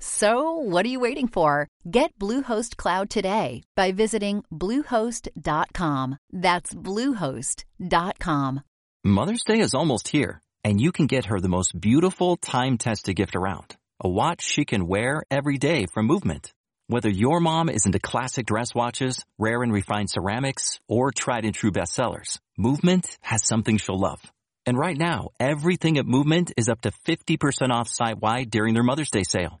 So, what are you waiting for? Get Bluehost Cloud today by visiting Bluehost.com. That's Bluehost.com. Mother's Day is almost here, and you can get her the most beautiful time tested gift around a watch she can wear every day from Movement. Whether your mom is into classic dress watches, rare and refined ceramics, or tried and true bestsellers, Movement has something she'll love. And right now, everything at Movement is up to 50% off site wide during their Mother's Day sale.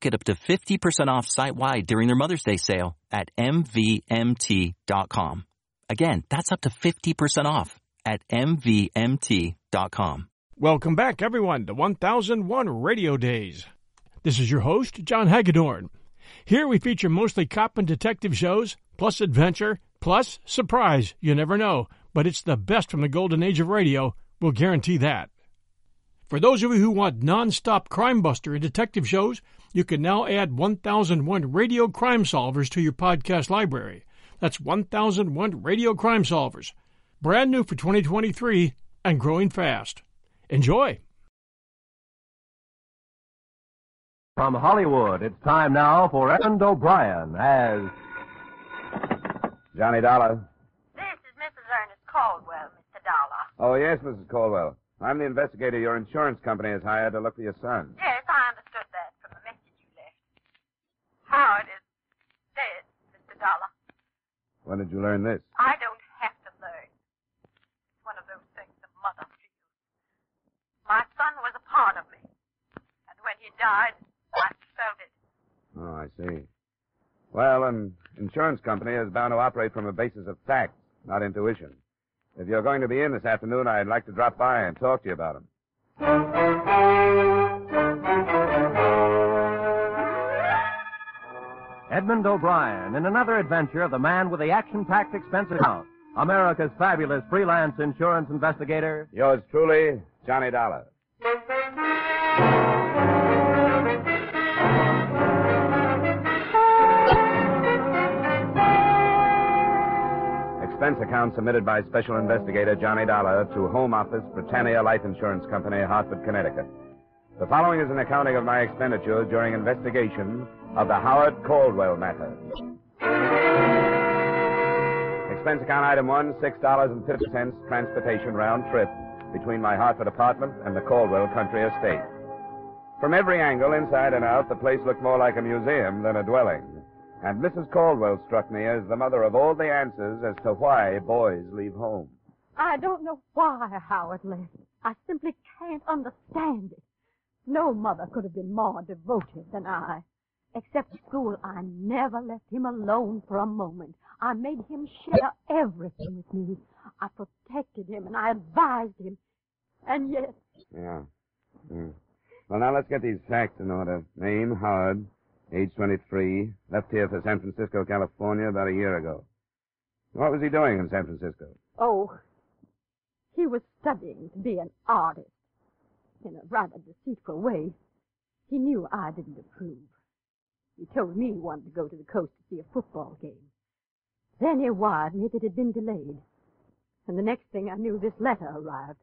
Get up to 50% off site-wide during their Mother's Day sale at MVMT.com. Again, that's up to 50% off at MVMT.com. Welcome back, everyone, to 1001 Radio Days. This is your host, John Hagedorn. Here we feature mostly cop and detective shows, plus adventure, plus surprise. You never know, but it's the best from the golden age of radio. We'll guarantee that. For those of you who want non-stop crime buster and detective shows, you can now add 1001 Radio Crime Solvers to your podcast library. That's 1001 Radio Crime Solvers. Brand new for 2023 and growing fast. Enjoy! From Hollywood, it's time now for Edmond O'Brien as Johnny Dollar. This is Mrs. Ernest Caldwell, Mr. Dollar. Oh, yes, Mrs. Caldwell. I'm the investigator your insurance company has hired to look for your son. Yes, I understood that from the message you left. Howard is dead, Mr. Dollar. When did you learn this? I don't have to learn. It's one of those things a mother feels. My son was a part of me. And when he died, I felt it. Oh, I see. Well, an insurance company is bound to operate from a basis of fact, not intuition. If you're going to be in this afternoon, I'd like to drop by and talk to you about them. Edmond O'Brien in another adventure of the man with the action-packed expense account. America's fabulous freelance insurance investigator. Yours truly, Johnny Dollar. Expense account submitted by Special Investigator Johnny Dollar to Home Office, Britannia Life Insurance Company, Hartford, Connecticut. The following is an accounting of my expenditures during investigation of the Howard Caldwell matter. Expense account item one, six dollars and fifty cents transportation round trip between my Hartford apartment and the Caldwell country estate. From every angle, inside and out, the place looked more like a museum than a dwelling. And Mrs. Caldwell struck me as the mother of all the answers as to why boys leave home. I don't know why Howard left. I simply can't understand it. No mother could have been more devoted than I. Except school, I never left him alone for a moment. I made him share everything with me. I protected him and I advised him. And yet, Yeah. Mm. Well, now let's get these facts in order. Name, Howard. Age 23. Left here for San Francisco, California about a year ago. What was he doing in San Francisco? oh, he was studying to be an artist. In a rather deceitful way. He knew I didn't approve. He told me he wanted to go to the coast to see a football game. Then he wired me that it had been delayed. And the next thing I knew, this letter arrived,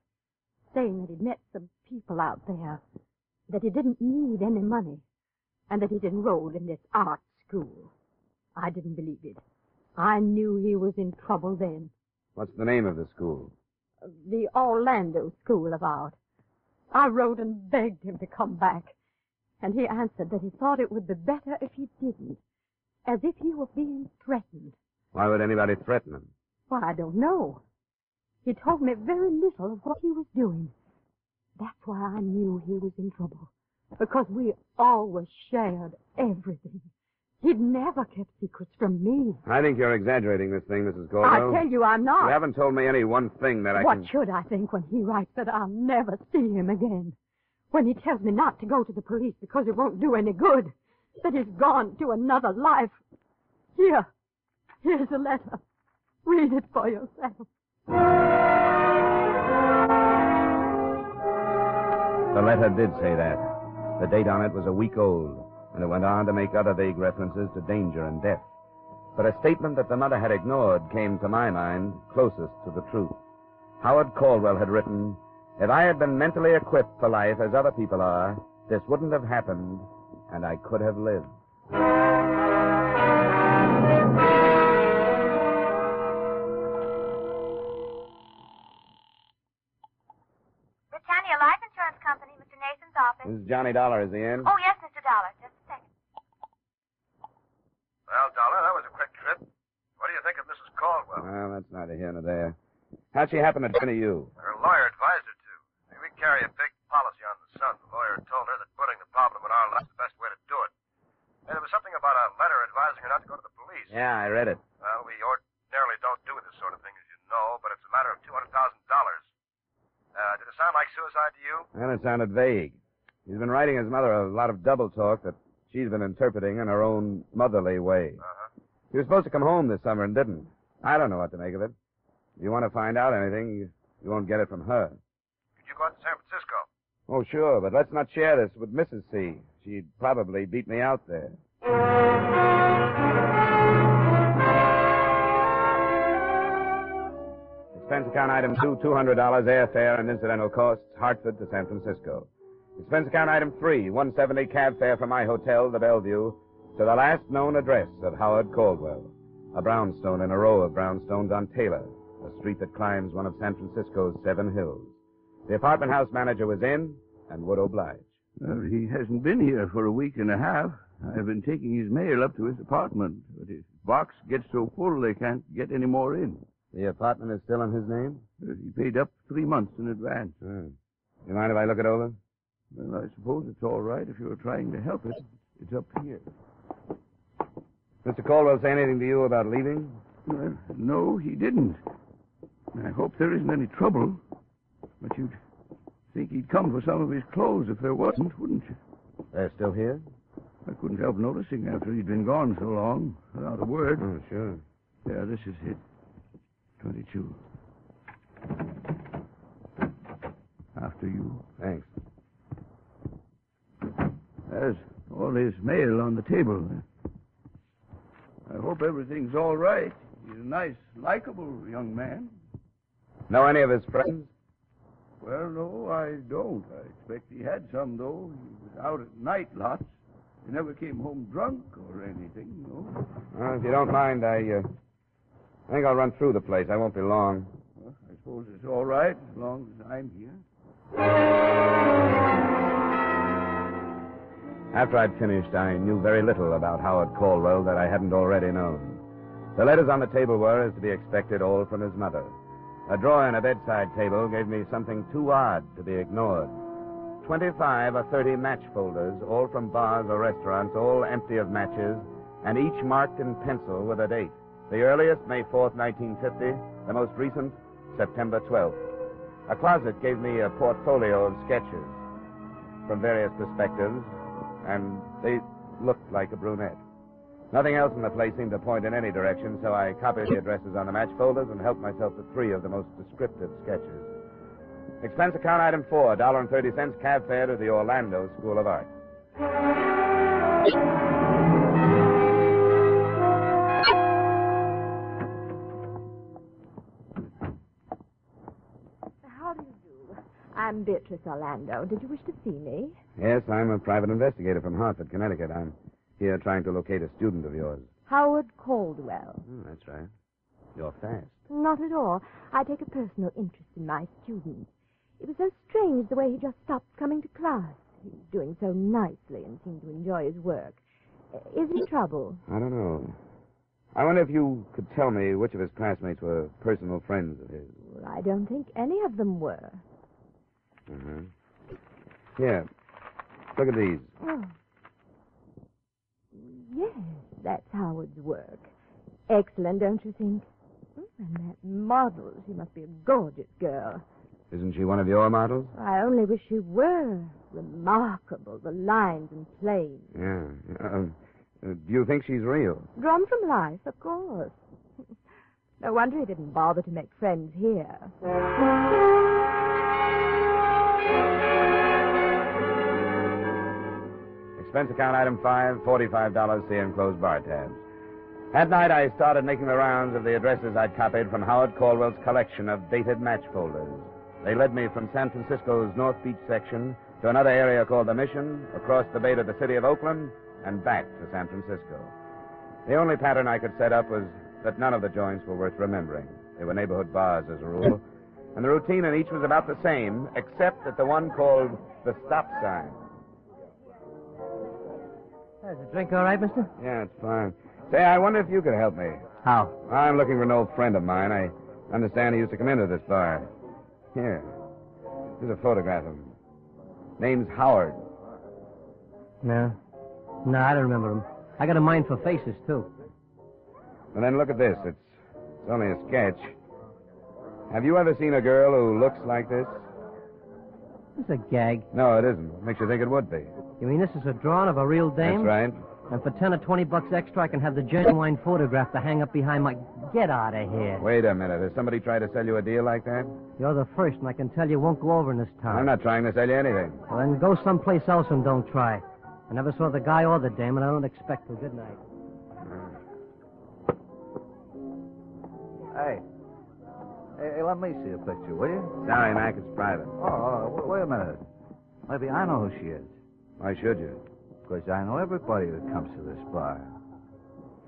saying that he'd met some people out there, that he didn't need any money, and that he'd enrolled in this art school. I didn't believe it. I knew he was in trouble then. What's the name of the school? The Orlando School of Art. I wrote and begged him to come back, and he answered that he thought it would be better if he didn't, as if he were being threatened. Why would anybody threaten him? Well, I don't know. He told me very little of what he was doing. That's why I knew he was in trouble. Because we always shared everything. He'd never kept secrets from me. I think you're exaggerating this thing, Mrs. Gordon. I tell you I'm not. You haven't told me any one thing that I what can... should I think when he writes that I'll never see him again? When he tells me not to go to the police because it won't do any good? That he's gone to another life? Here. Here's a letter. Read it for yourself. The letter did say that. The date on it was a week old, and it went on to make other vague references to danger and death. But a statement that the mother had ignored came to my mind closest to the truth. Howard Caldwell had written, If I had been mentally equipped for life as other people are, this wouldn't have happened, and I could have lived. Johnny Dollar. Is he in? Oh, yes, Mr. Dollar. Just a second. Well, Dollar, that was a quick trip. What do you think of Mrs. Caldwell? Well, that's neither here nor there. How'd she happen to turn to you? Her lawyer advised her to. We carry a big policy on the son. The lawyer told her that putting the problem in our lap is the best way to do it. And there was something about a letter advising her not to go to the police. Yeah, I read it. Well, we ordinarily don't do this sort of thing, as you know, but it's a matter of $200,000. Uh, did it sound like suicide to you? Well, it sounded vague. He's been writing his mother a lot of double talk that she's been interpreting in her own motherly way. Uh-huh. He was supposed to come home this summer and didn't. I don't know what to make of it. If you want to find out anything, you, you won't get it from her. Could you go out to San Francisco? Oh, sure, but let's not share this with Mrs. C. She'd probably beat me out there. Expense account item two, $200 airfare and incidental costs, Hartford to San Francisco. Expense account item three, 170 cab fare from my hotel, the Bellevue, to the last known address of Howard Caldwell. A brownstone in a row of brownstones on Taylor, a street that climbs one of San Francisco's seven hills. The apartment house manager was in and would oblige. Well, he hasn't been here for a week and a half. I've been taking his mail up to his apartment, but his box gets so full they can't get any more in. The apartment is still in his name? He paid up three months in advance. Hmm. You mind if I look it over? Well, I suppose it's all right if you're trying to help it. It's up here. Mr. Caldwell say anything to you about leaving? Well, no, he didn't. I hope there isn't any trouble. But you'd think he'd come for some of his clothes if there wasn't, wouldn't you? They're still here? I couldn't help noticing after he'd been gone so long, without a word. Oh, sure. Yeah, this is it. 22. After you. Thanks. There's all his mail on the table. I hope everything's all right. He's a nice, likable young man. Know any of his friends? Well, no, I don't. I expect he had some, though. He was out at night lots. He never came home drunk or anything, no. Well, if you don't mind, I, uh, I think I'll run through the place. I won't be long. Well, I suppose it's all right as long as I'm here. After I'd finished, I knew very little about Howard Caldwell that I hadn't already known. The letters on the table were, as to be expected, all from his mother. A drawer in a bedside table gave me something too odd to be ignored. Twenty-five or thirty match folders, all from bars or restaurants, all empty of matches, and each marked in pencil with a date. The earliest, May 4th, 1950. The most recent, September 12th. A closet gave me a portfolio of sketches from various perspectives, and they looked like a brunette. Nothing else in the place seemed to point in any direction, so I copied the addresses on the match folders and helped myself to three of the most descriptive sketches. Expense account item four, a dollar and thirty cab fare to the Orlando School of Art. I'm Beatrice Orlando. Did you wish to see me? Yes, I'm a private investigator from Hartford, Connecticut. I'm here trying to locate a student of yours. Howard Caldwell. Oh, that's right. You're fast. Not at all. I take a personal interest in my student. It was so strange the way he just stopped coming to class. He was doing so nicely and seemed to enjoy his work. Is he in trouble? I don't know. I wonder if you could tell me which of his classmates were personal friends of his. Well, I don't think any of them were. Uh-huh. Here. Look at these. Oh. Yes, that's Howard's work. Excellent, don't you think? Hmm, And that model, she must be a gorgeous girl. Isn't she one of your models? I only wish she were. Remarkable, the lines and planes. Yeah. Um, uh, do you think she's real? Drawn from life, of course. no wonder he didn't bother to make friends here. Expense account item five, forty-five dollars, see enclosed bar tabs. At night, I started making the rounds of the addresses I'd copied from Howard Caldwell's collection of dated match folders. They led me from San Francisco's North Beach section to another area called the Mission, across the bay to the city of Oakland, and back to San Francisco. The only pattern I could set up was that none of the joints were worth remembering. They were neighborhood bars, as a rule, and the routine in each was about the same, except at the one called the stop sign. Is the drink all right, mister? Yeah, it's fine. Say, I wonder if you could help me. How? I'm looking for an old friend of mine. I understand he used to come into this bar. Here. Here's a photograph of him. Name's Howard. No. No, I don't remember him. I got a mind for faces, too. And then look at this. It's, it's only a sketch. Have you ever seen a girl who looks like this? It's a gag. No, it isn't. Makes you think it would be. You mean this is a drawing of a real dame? That's right. And for 10 or 20 bucks extra, I can have the genuine photograph to hang up behind my... Get out of here. Wait a minute. Has somebody tried to sell you a deal like that? You're the first, and I can tell you won't go over in this town. I'm not trying to sell you anything. Well, then go someplace else and don't try. I never saw the guy or the dame, and I don't expect to. Good night. Hey. hey. Hey, let me see a picture, will you? Sorry, Mac. It's private. Oh, oh, wait a minute. Maybe I know who she is. Why should you? Because I know everybody that comes to this bar.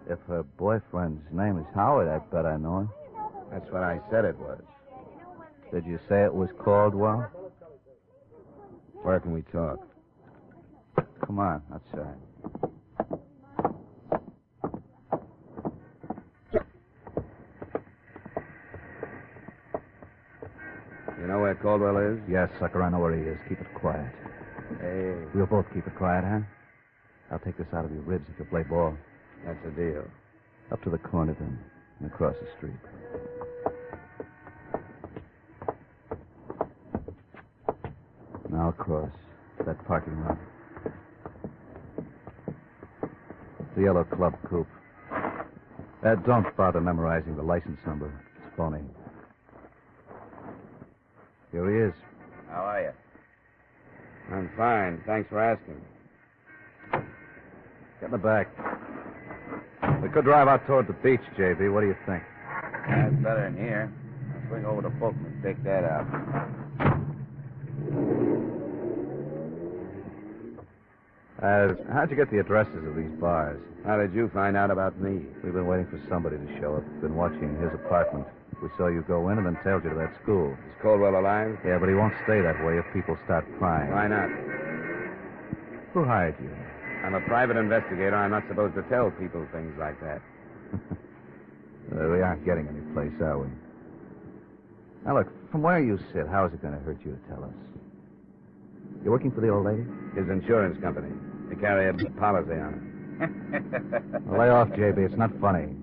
If her boyfriend's name is Howard, I bet I know him. That's what I said it was. Did you say it was Caldwell? Where can we talk? Come on, outside. You know where Caldwell is? Yes, sucker, I know where he is. Keep it quiet. Hey, We'll both keep it quiet, huh? I'll take this out of your ribs if you play ball. that's a deal. Up to the corner, then, and across the street. Now across that parking lot. The yellow club coupe. Uh, don't bother memorizing the license number. It's phony. Here he is. How are you? I'm fine. Thanks for asking. Get in the back. We could drive out toward the beach, JB. What do you think? That's better in here. I'll swing over to Fulton and take that out. Uh, how'd you get the addresses of these bars? How did you find out about me? We've been waiting for somebody to show up. Been watching his apartment. We saw you go in and then tailed you to that school. Is Caldwell alive? Yeah, but he won't stay that way if people start prying. Why not? Who hired you? I'm a private investigator. I'm not supposed to tell people things like that. We aren't getting any place, are we? Now, look, from where you sit, how is it going to hurt you to tell us? You're working for the old lady? His insurance company. They carry a policy on it. Well, lay off, JB. It's not funny.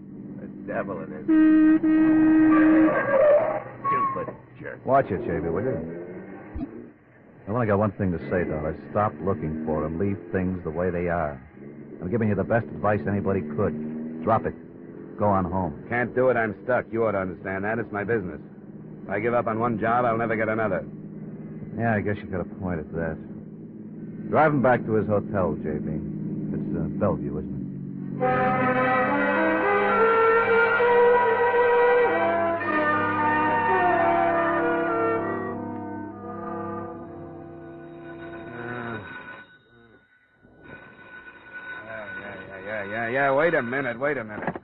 The devil it is. Stupid jerk. Watch it, JB, will you? I've only got one thing to say, Dollar. Stop looking for him. Leave things the way they are. I'm giving you the best advice anybody could. Drop it. Go on home. Can't do it. I'm stuck. You ought to understand that. It's my business. If I give up on one job, I'll never get another. Yeah, I guess you got a point at that. Drive him back to his hotel, JB. It's uh, Bellevue, isn't it? Now, wait a minute, wait a minute.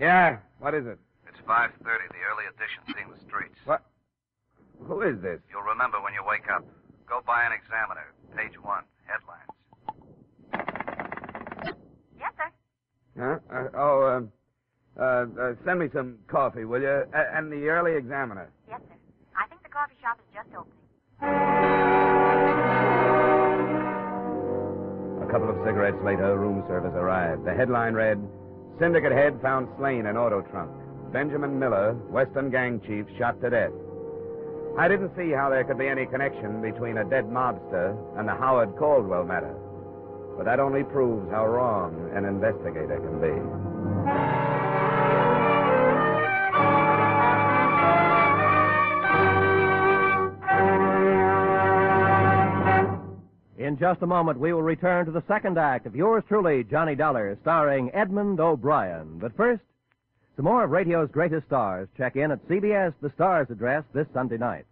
Yeah, what is it? It's 5.30. The early edition seeing the streets. What? Who is this? You'll remember when you wake up. Go buy an examiner. Page one. Headlines. Yes, sir. Huh? Uh, oh, uh, uh, uh, send me some coffee, will you? Uh, and the early examiner. Yes, sir. I think the coffee shop is just opening. Couple of cigarettes later, room service arrived. The headline read, Syndicate head found slain in auto trunk. Benjamin Miller, Western gang chief, shot to death. I didn't see how there could be any connection between a dead mobster and the Howard Caldwell matter. But that only proves how wrong an investigator can be. In just a moment, we will return to the second act of yours truly, Johnny Dollar, starring Edmond O'Brien. But first, some more of radio's greatest stars check in at CBS The Stars address this Sunday night.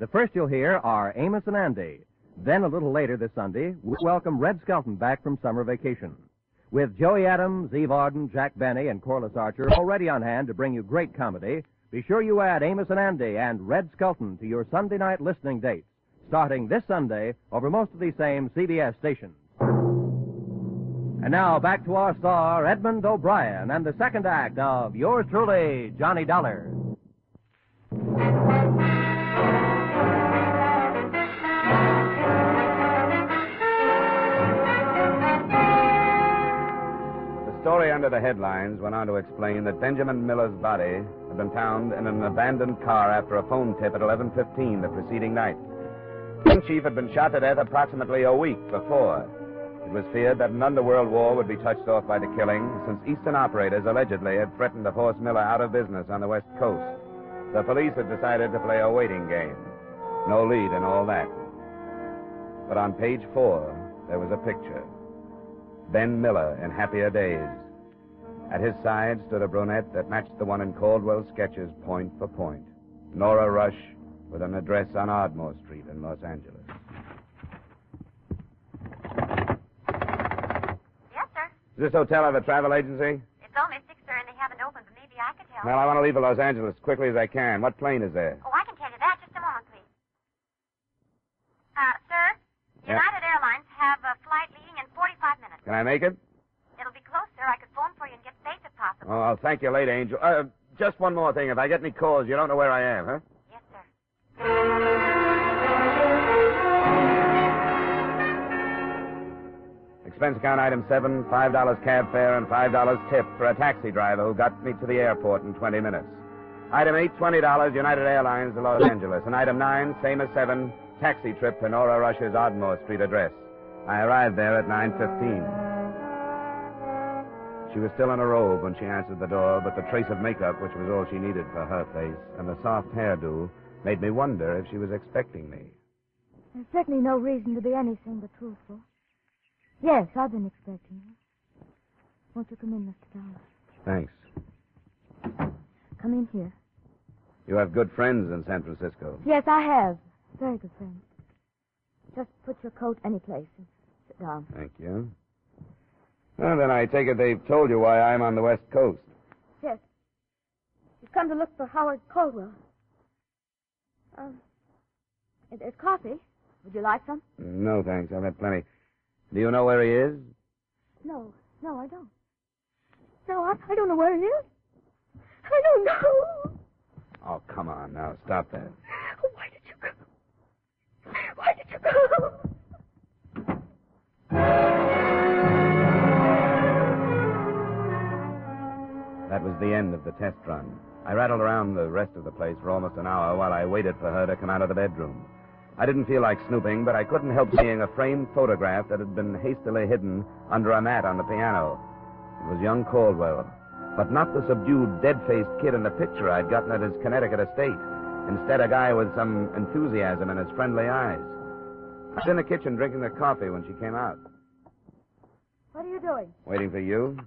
The first you'll hear are Amos and Andy. Then, a little later this Sunday, we welcome Red Skelton back from summer vacation. With Joey Adams, Eve Arden, Jack Benny, and Corliss Archer already on hand to bring you great comedy, be sure you add Amos and Andy and Red Skelton to your Sunday night listening dates, starting this Sunday over most of these same CBS stations. And now back to our star, Edmond O'Brien, and the second act of yours truly, Johnny Dollar. The story under the headlines went on to explain that Benjamin Miller's body had been found in an abandoned car after a phone tip at 11:15 the preceding night. King Chief had been shot to death approximately a week before. It was feared that an underworld war would be touched off by the killing, since Eastern operators allegedly had threatened to force Miller out of business on the West Coast. The police had decided to play a waiting game. No lead in all that. But on page four, there was a picture. Ben Miller in happier days. At his side stood a brunette that matched the one in Caldwell's sketches point for point. Nora Rush, with an address on Ardmore Street in Los Angeles. Yes, sir. Does this hotel have a travel agency? It's only six, sir, and they haven't opened, but maybe I could help. Well, I want to leave for Los Angeles as quickly as I can. What plane is there? Oh, I can tell you that. Just a moment, please. Uh, sir, Yeah. United Airlines have a flight leaving in 45 minutes. Can I make it? It'll be close, sir. I could phone for you and get space if possible. Oh, I'll thank you later, Angel. Uh, just one more thing. If I get any calls, you don't know where I am, huh? Expense account item seven, five dollars cab fare and five dollars tip for a taxi driver who got me to the airport in twenty minutes. Item eight, twenty dollars United Airlines to Los Angeles. And item nine, same as seven, taxi trip to Nora Rush's Ardmore Street address. I arrived there at nine fifteen. She was still in a robe when she answered the door, but the trace of makeup, which was all she needed for her face, and the soft hairdo, made me wonder if she was expecting me. There's certainly no reason to be anything but truthful. Yes, I've been expecting you. Won't you come in, Mr. Dollar? Thanks. Come in here. You have good friends in San Francisco. Yes, I have. Very good friends. Just put your coat any place and sit down. Thank you. Well, then I take it they've told you why I'm on the West Coast. Yes. You've come to look for Howard Caldwell. Um, there's coffee. Would you like some? No, thanks. I've had plenty. Do you know where he is? No, no, I don't. No, I, I don't know where he is. I don't know. Oh, come on now. Stop that. Why did you go? Why did you go? That was the end of the test run. I rattled around the rest of the place for almost an hour while I waited for her to come out of the bedroom. I didn't feel like snooping, but I couldn't help seeing a framed photograph that had been hastily hidden under a mat on the piano. It was young Caldwell, but not the subdued, dead-faced kid in the picture I'd gotten at his Connecticut estate. Instead, a guy with some enthusiasm in his friendly eyes. I was in the kitchen drinking the coffee when she came out. What are you doing? Waiting for you?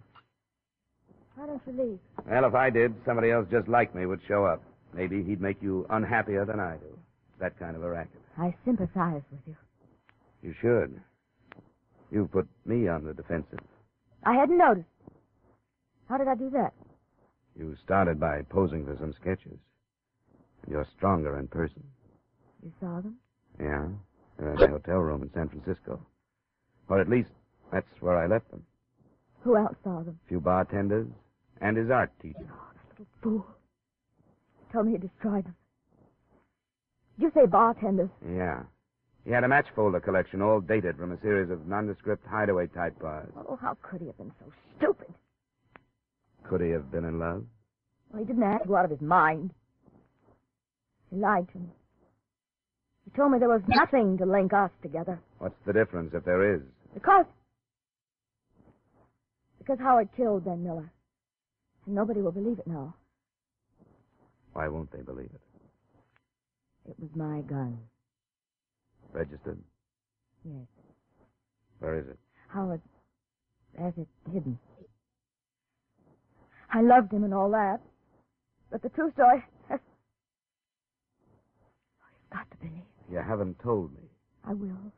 Why don't you leave? Well, if I did, somebody else just like me would show up. Maybe he'd make you unhappier than I do. That kind of a racket. I sympathize with you. You should. You've put me on the defensive. I hadn't noticed. How did I do that? You started by posing for some sketches. You're stronger in person. You saw them? Yeah? They're in a hotel room in San Francisco. Or at least, that's where I left them. Who else saw them? A few bartenders and his art teacher. Oh, that Little fool. Told me he destroyed them. Did you say bartenders? Yeah. He had a match folder collection, all dated from a series of nondescript hideaway type bars. Oh, how could he have been so stupid? Could he have been in love? Well, he didn't have to go out of his mind. He lied to me. He told me there was nothing to link us together. What's the difference if there is? Because. Because Howard killed Ben Miller. And nobody will believe it now. Why won't they believe it? It was my gun. Registered? Yes. Where is it? Howard has it hidden. I loved him and all that. But the true story. Has... Oh, you've got to believe. You haven't told me. I will.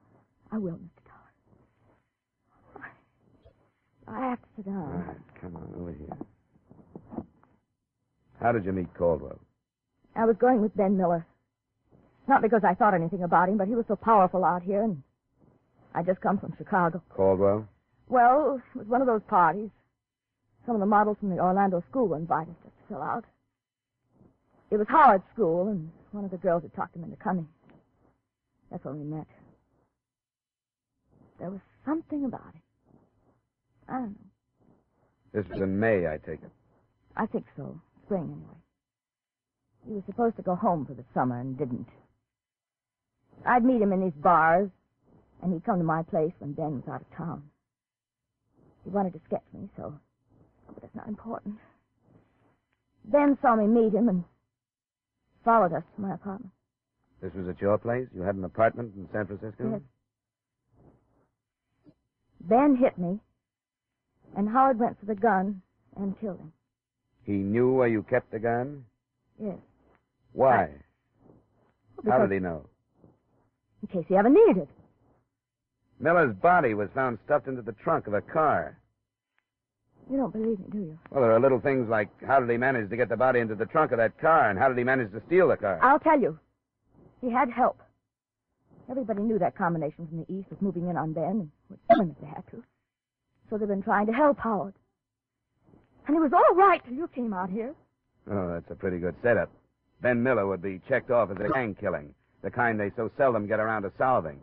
I will, Mr. Dollar. I have to sit down. All right, come on, over here. How did you meet Caldwell? I was going with Ben Miller. Not because I thought anything about him, but he was so powerful out here, and I just come from Chicago. Caldwell? Well, it was one of those parties. Some of the models from the Orlando school were invited just to fill out. It was Howard's school, and one of the girls had talked him into coming. That's when we met. There was something about him. I don't know. This was in May, I take it. I think so. Spring, anyway. He was supposed to go home for the summer and didn't. I'd meet him in these bars, and he'd come to my place when Ben was out of town. He wanted to sketch me, so. But that's not important. Ben saw me meet him and followed us to my apartment. This was at your place? You had an apartment in San Francisco? Yes. Ben hit me, and Howard went for the gun and killed him. He knew where you kept the gun? Yes. Why? Well, How did he know? In case he ever needed it. Miller's body was found stuffed into the trunk of a car. You don't believe me, do you? Well, there are little things like how did he manage to get the body into the trunk of that car, and how did he manage to steal the car? I'll tell you. He had help. Everybody knew that combination from the east was moving in on Ben and would kill him if they had to. So they've been trying to help Howard. And he was all right till you came out here. Oh, that's a pretty good setup. Ben Miller would be checked off as a gang killing, the kind they so seldom get around to solving.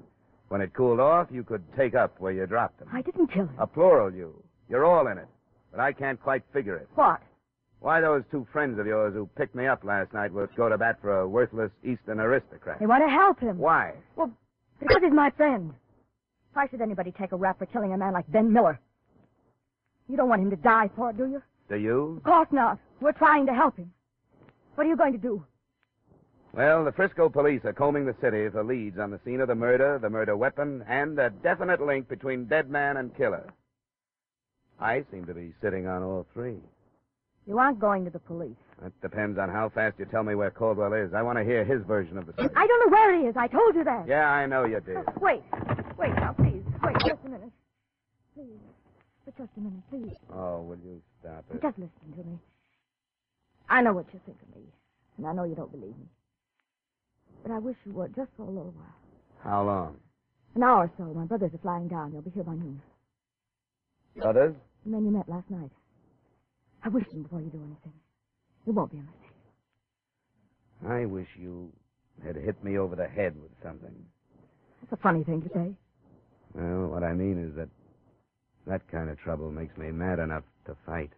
When it cooled off, you could take up where you dropped them. I didn't kill him. A plural you. You're all in it. But I can't quite figure it. What? Why those two friends of yours who picked me up last night would go to bat for a worthless Eastern aristocrat. They want to help him. Why? Well, because he's my friend. Why should anybody take a rap for killing a man like Ben Miller? You don't want him to die for it, do you? Do you? Of course not. We're trying to help him. What are you going to do? Well, the Frisco police are combing the city for leads on the scene of the murder, the murder weapon, and a definite link between dead man and killer. I seem to be sitting on all three. You aren't going to the police. That depends on how fast you tell me where Caldwell is. I want to hear his version of the story. I don't know where he is. I told you that. Yeah, I know you did. Wait. Wait now, please. Wait just a minute. Please. But just a minute, please. Oh, will you stop it? Just listen to me. I know what you think of me, and I know you don't believe me. But I wish you would, just for a little while. How long? An hour or so. My brothers are flying down. They'll be here by noon. Others? The men you met last night. I wish them before you do anything. It won't be a mistake. I wish you had hit me over the head with something. That's a funny thing to say. Well, what I mean is that that kind of trouble makes me mad enough to fight.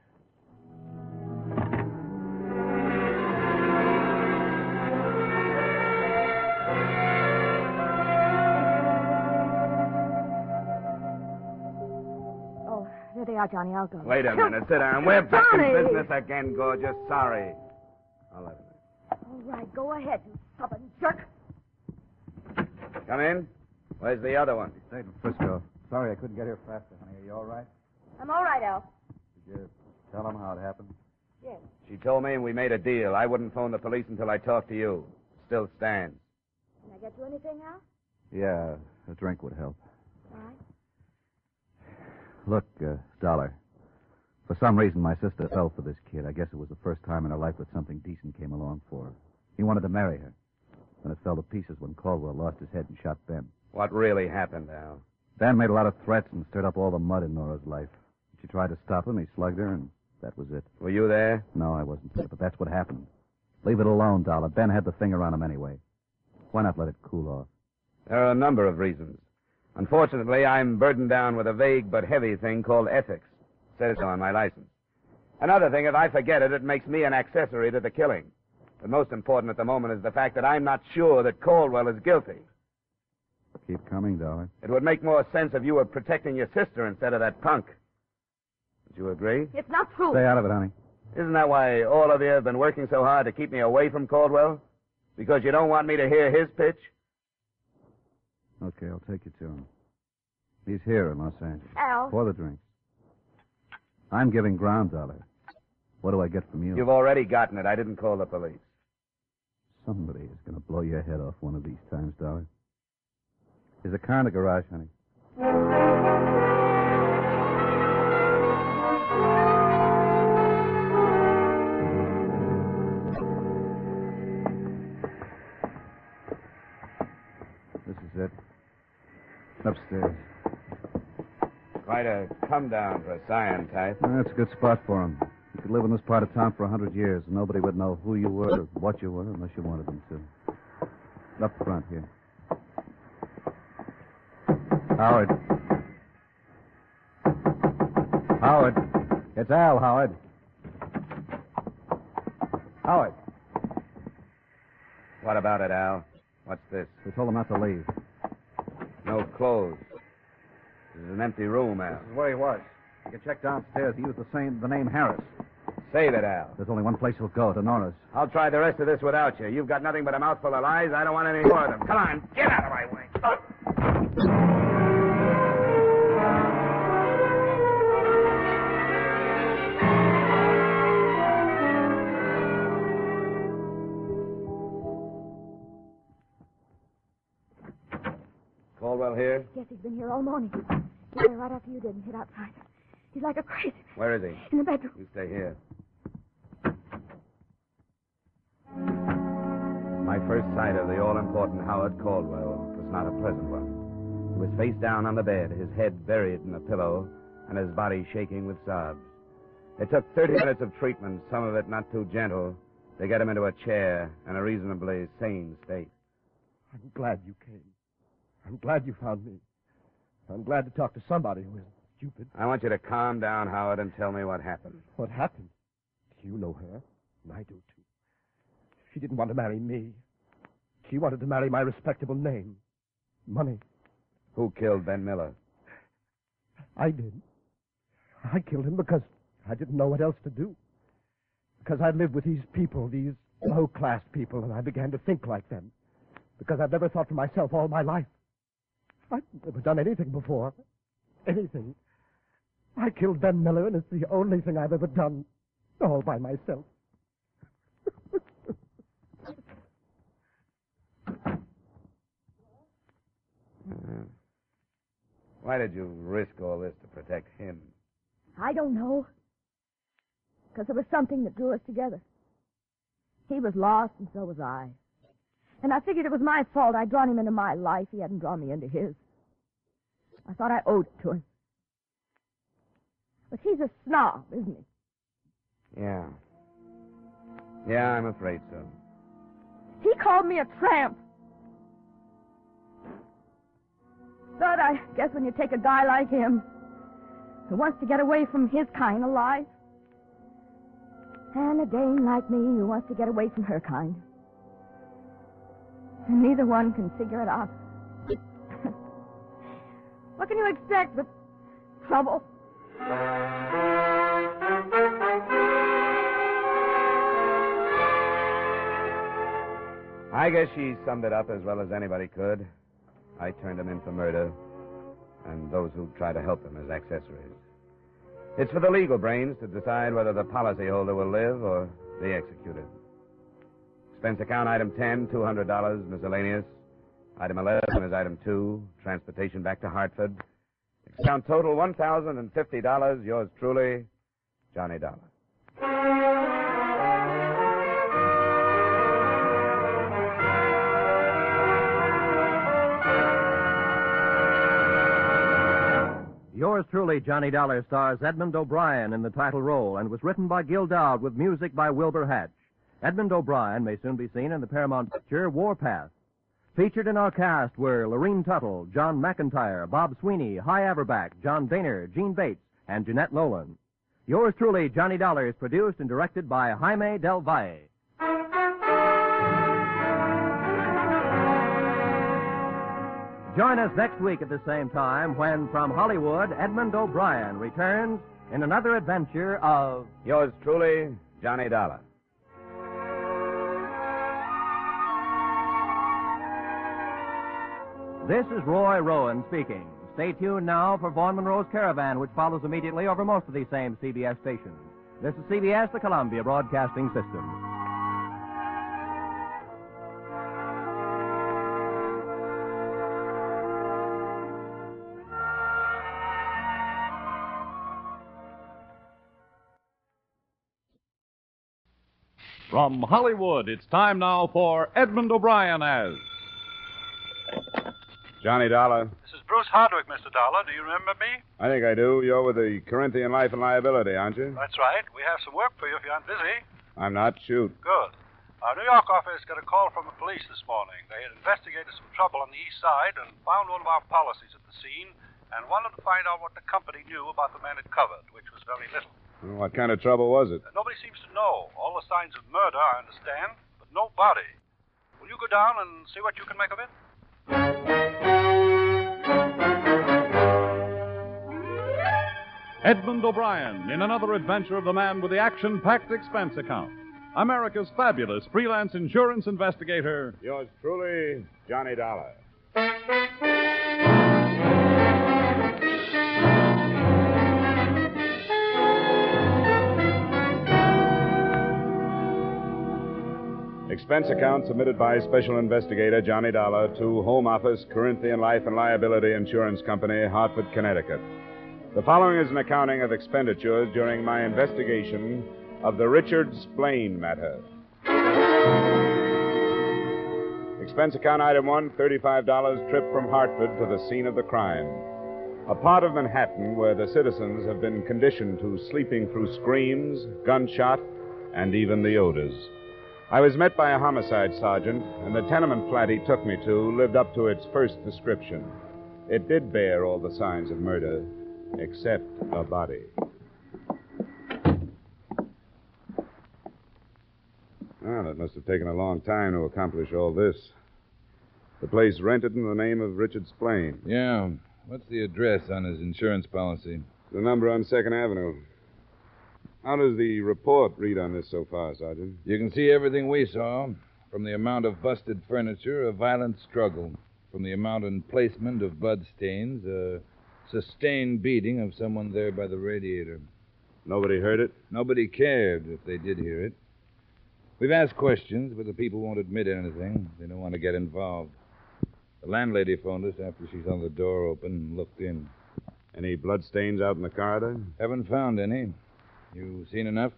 There they are, Johnny. I'll go. Wait a minute. Sit down. We're back in business again, Gorgeous. Sorry. I'll let him All right, go ahead, you stubborn jerk. Come in. Where's the other one? Stayed in Frisco. Sorry I couldn't get here faster, honey. Are you all right? I'm all right, Al. Did you tell him how it happened? Yes. She told me and we made a deal. I wouldn't phone the police until I talked to you. Still stands. Can I get you anything, Al? Yeah, a drink would help. All right. Look, uh, Dollar. For some reason, my sister fell for this kid. I guess it was the first time in her life that something decent came along for her. He wanted to marry her. And it fell to pieces when Caldwell lost his head and shot Ben. What really happened, Al? Ben made a lot of threats and stirred up all the mud in Nora's life. She tried to stop him. He slugged her, and that was it. Were you there? No, I wasn't there, but that's what happened. Leave it alone, Dollar. Ben had the finger on him anyway. Why not let it cool off? There are a number of reasons. Unfortunately, I'm burdened down with a vague but heavy thing called ethics. Says so on my license. Another thing, if I forget it, it makes me an accessory to the killing. But most important at the moment is the fact that I'm not sure that Caldwell is guilty. Keep coming, Dollar. It would make more sense if you were protecting your sister instead of that punk. Would you agree? It's not true. Stay out of it, honey. Isn't that why all of you have been working so hard to keep me away from Caldwell? Because you don't want me to hear his pitch? Okay, I'll take you to him. He's here in Los Angeles. Al. For the drinks. I'm giving ground, Dollar. What do I get from you? You've already gotten it. I didn't call the police. Somebody is going to blow your head off one of these times, Dollar. There's a car in the garage, honey. Upstairs. Quite a come down for a scion type. That's a good spot for him. You could live in this part of town for a hundred years, and nobody would know who you were or what you were unless you wanted them to. Up front here. Howard. Howard. It's Al, Howard. Howard. What about it, Al? What's this? We told him not to leave. No clothes. This is an empty room, Al. This is where he was. You can check downstairs. He used the same the name Harris. Save it, Al. There's only one place he'll go, to Nora's. I'll try the rest of this without you. You've got nothing but a mouthful of lies. I don't want any more of them. Come on, get out of my way. Uh, here? Yes, he's been here all morning. He came right after you did and hid outside. He's like a crazy Where is he? in the bedroom. You stay here. My first sight of the all-important Howard Caldwell was not a pleasant one. He was face down on the bed, his head buried in a pillow, and his body shaking with sobs. It took 30 minutes of treatment, some of it not too gentle, to get him into a chair in a reasonably sane state. I'm glad you came. I'm glad you found me. I'm glad to talk to somebody who isn't stupid. I want you to calm down, Howard, and tell me what happened. What happened? You know her, and I do too. She didn't want to marry me. She wanted to marry my respectable name. Money. Who killed Ben Miller? I did. I killed him because I didn't know what else to do. Because I lived with these people, these low class people, and I began to think like them. Because I've never thought for myself all my life. I've never done anything before. Anything. I killed Ben Miller, and it's the only thing I've ever done all by myself. Why did you risk all this to protect him? I don't know. Because there was something that drew us together. He was lost, and so was I. And I figured it was my fault. I'd drawn him into my life. He hadn't drawn me into his. I thought I owed it to him. But he's a snob, isn't he? Yeah. Yeah, I'm afraid so. He called me a tramp. But I guess when you take a guy like him, who wants to get away from his kind of life, and a dame like me who wants to get away from her kind, and neither one can figure it out. what can you expect but trouble? I guess she summed it up as well as anybody could. I turned him in for murder, and those who try to help him as accessories. It's for the legal brains to decide whether the policyholder will live or be executed. Expense account item 10, $200, miscellaneous. Item 11 is item 2, transportation back to Hartford. Account total $1,050. Yours truly, Johnny Dollar. Yours truly, Johnny Dollar, stars Edmond O'Brien in the title role and was written by Gil Doud with music by Wilbur Hatch. Edmond O'Brien may soon be seen in the Paramount picture Warpath. Featured in our cast were Lorene Tuttle, John McIntire, Bob Sweeney, Hy Averback, John Dehner, Jeanne Bates, and Jeanette Nolan. Yours truly, Johnny Dollar, is produced and directed by Jaime Del Valle. Join us next week at the same time when, from Hollywood, Edmond O'Brien returns in another adventure of Yours truly, Johnny Dollar. This is Roy Rowan speaking. Stay tuned now for Vaughn Monroe's Caravan, which follows immediately over most of these same CBS stations. This is CBS, the Columbia Broadcasting System. From Hollywood, it's time now for Edmond O'Brien as. Johnny Dollar. This is Bruce Hardwick, Mr. Dollar. Do you remember me? I think I do. You're with the Corinthian Life and Liability, aren't you? That's right. We have some work for you if you aren't busy. I'm not. Shoot. Good. Our New York office got a call from the police this morning. They had investigated some trouble on the east side and found one of our policies at the scene and wanted to find out what the company knew about the man it covered, which was very little. Well, What kind of trouble was it? Uh, Nobody seems to know. All the signs of murder, I understand, but no body. Will you go down and see what you can make of it? Edmond O'Brien in another adventure of the man with the action packed expense account. America's fabulous freelance insurance investigator. Yours truly, Johnny Dollar. Expense account submitted by Special Investigator Johnny Dollar to Home Office, Corinthian Life and Liability Insurance Company, Hartford, Connecticut. The following is an accounting of expenditures during my investigation of the Richard Splain matter. Expense account item one $35 trip from Hartford to the scene of the crime. A part of Manhattan where the citizens have been conditioned to sleeping through screams, gunshot, and even the odors. I was met by a homicide sergeant, and the tenement flat he took me to lived up to its first description. It did bear all the signs of murder, except a body. Well, it must have taken a long time to accomplish all this. The place rented in the name of Richard Splain. Yeah. What's the address on his insurance policy? The number on Second Avenue. How does the report read on this so far, Sergeant? You can see everything we saw. From the amount of busted furniture, a violent struggle. From the amount and placement of blood stains, a sustained beating of someone there by the radiator. Nobody heard it? Nobody cared if they did hear it. We've asked questions, but the people won't admit anything. They don't want to get involved. The landlady phoned us after she saw the door open and looked in. Any bloodstains out in the corridor? Haven't found any. You seen enough?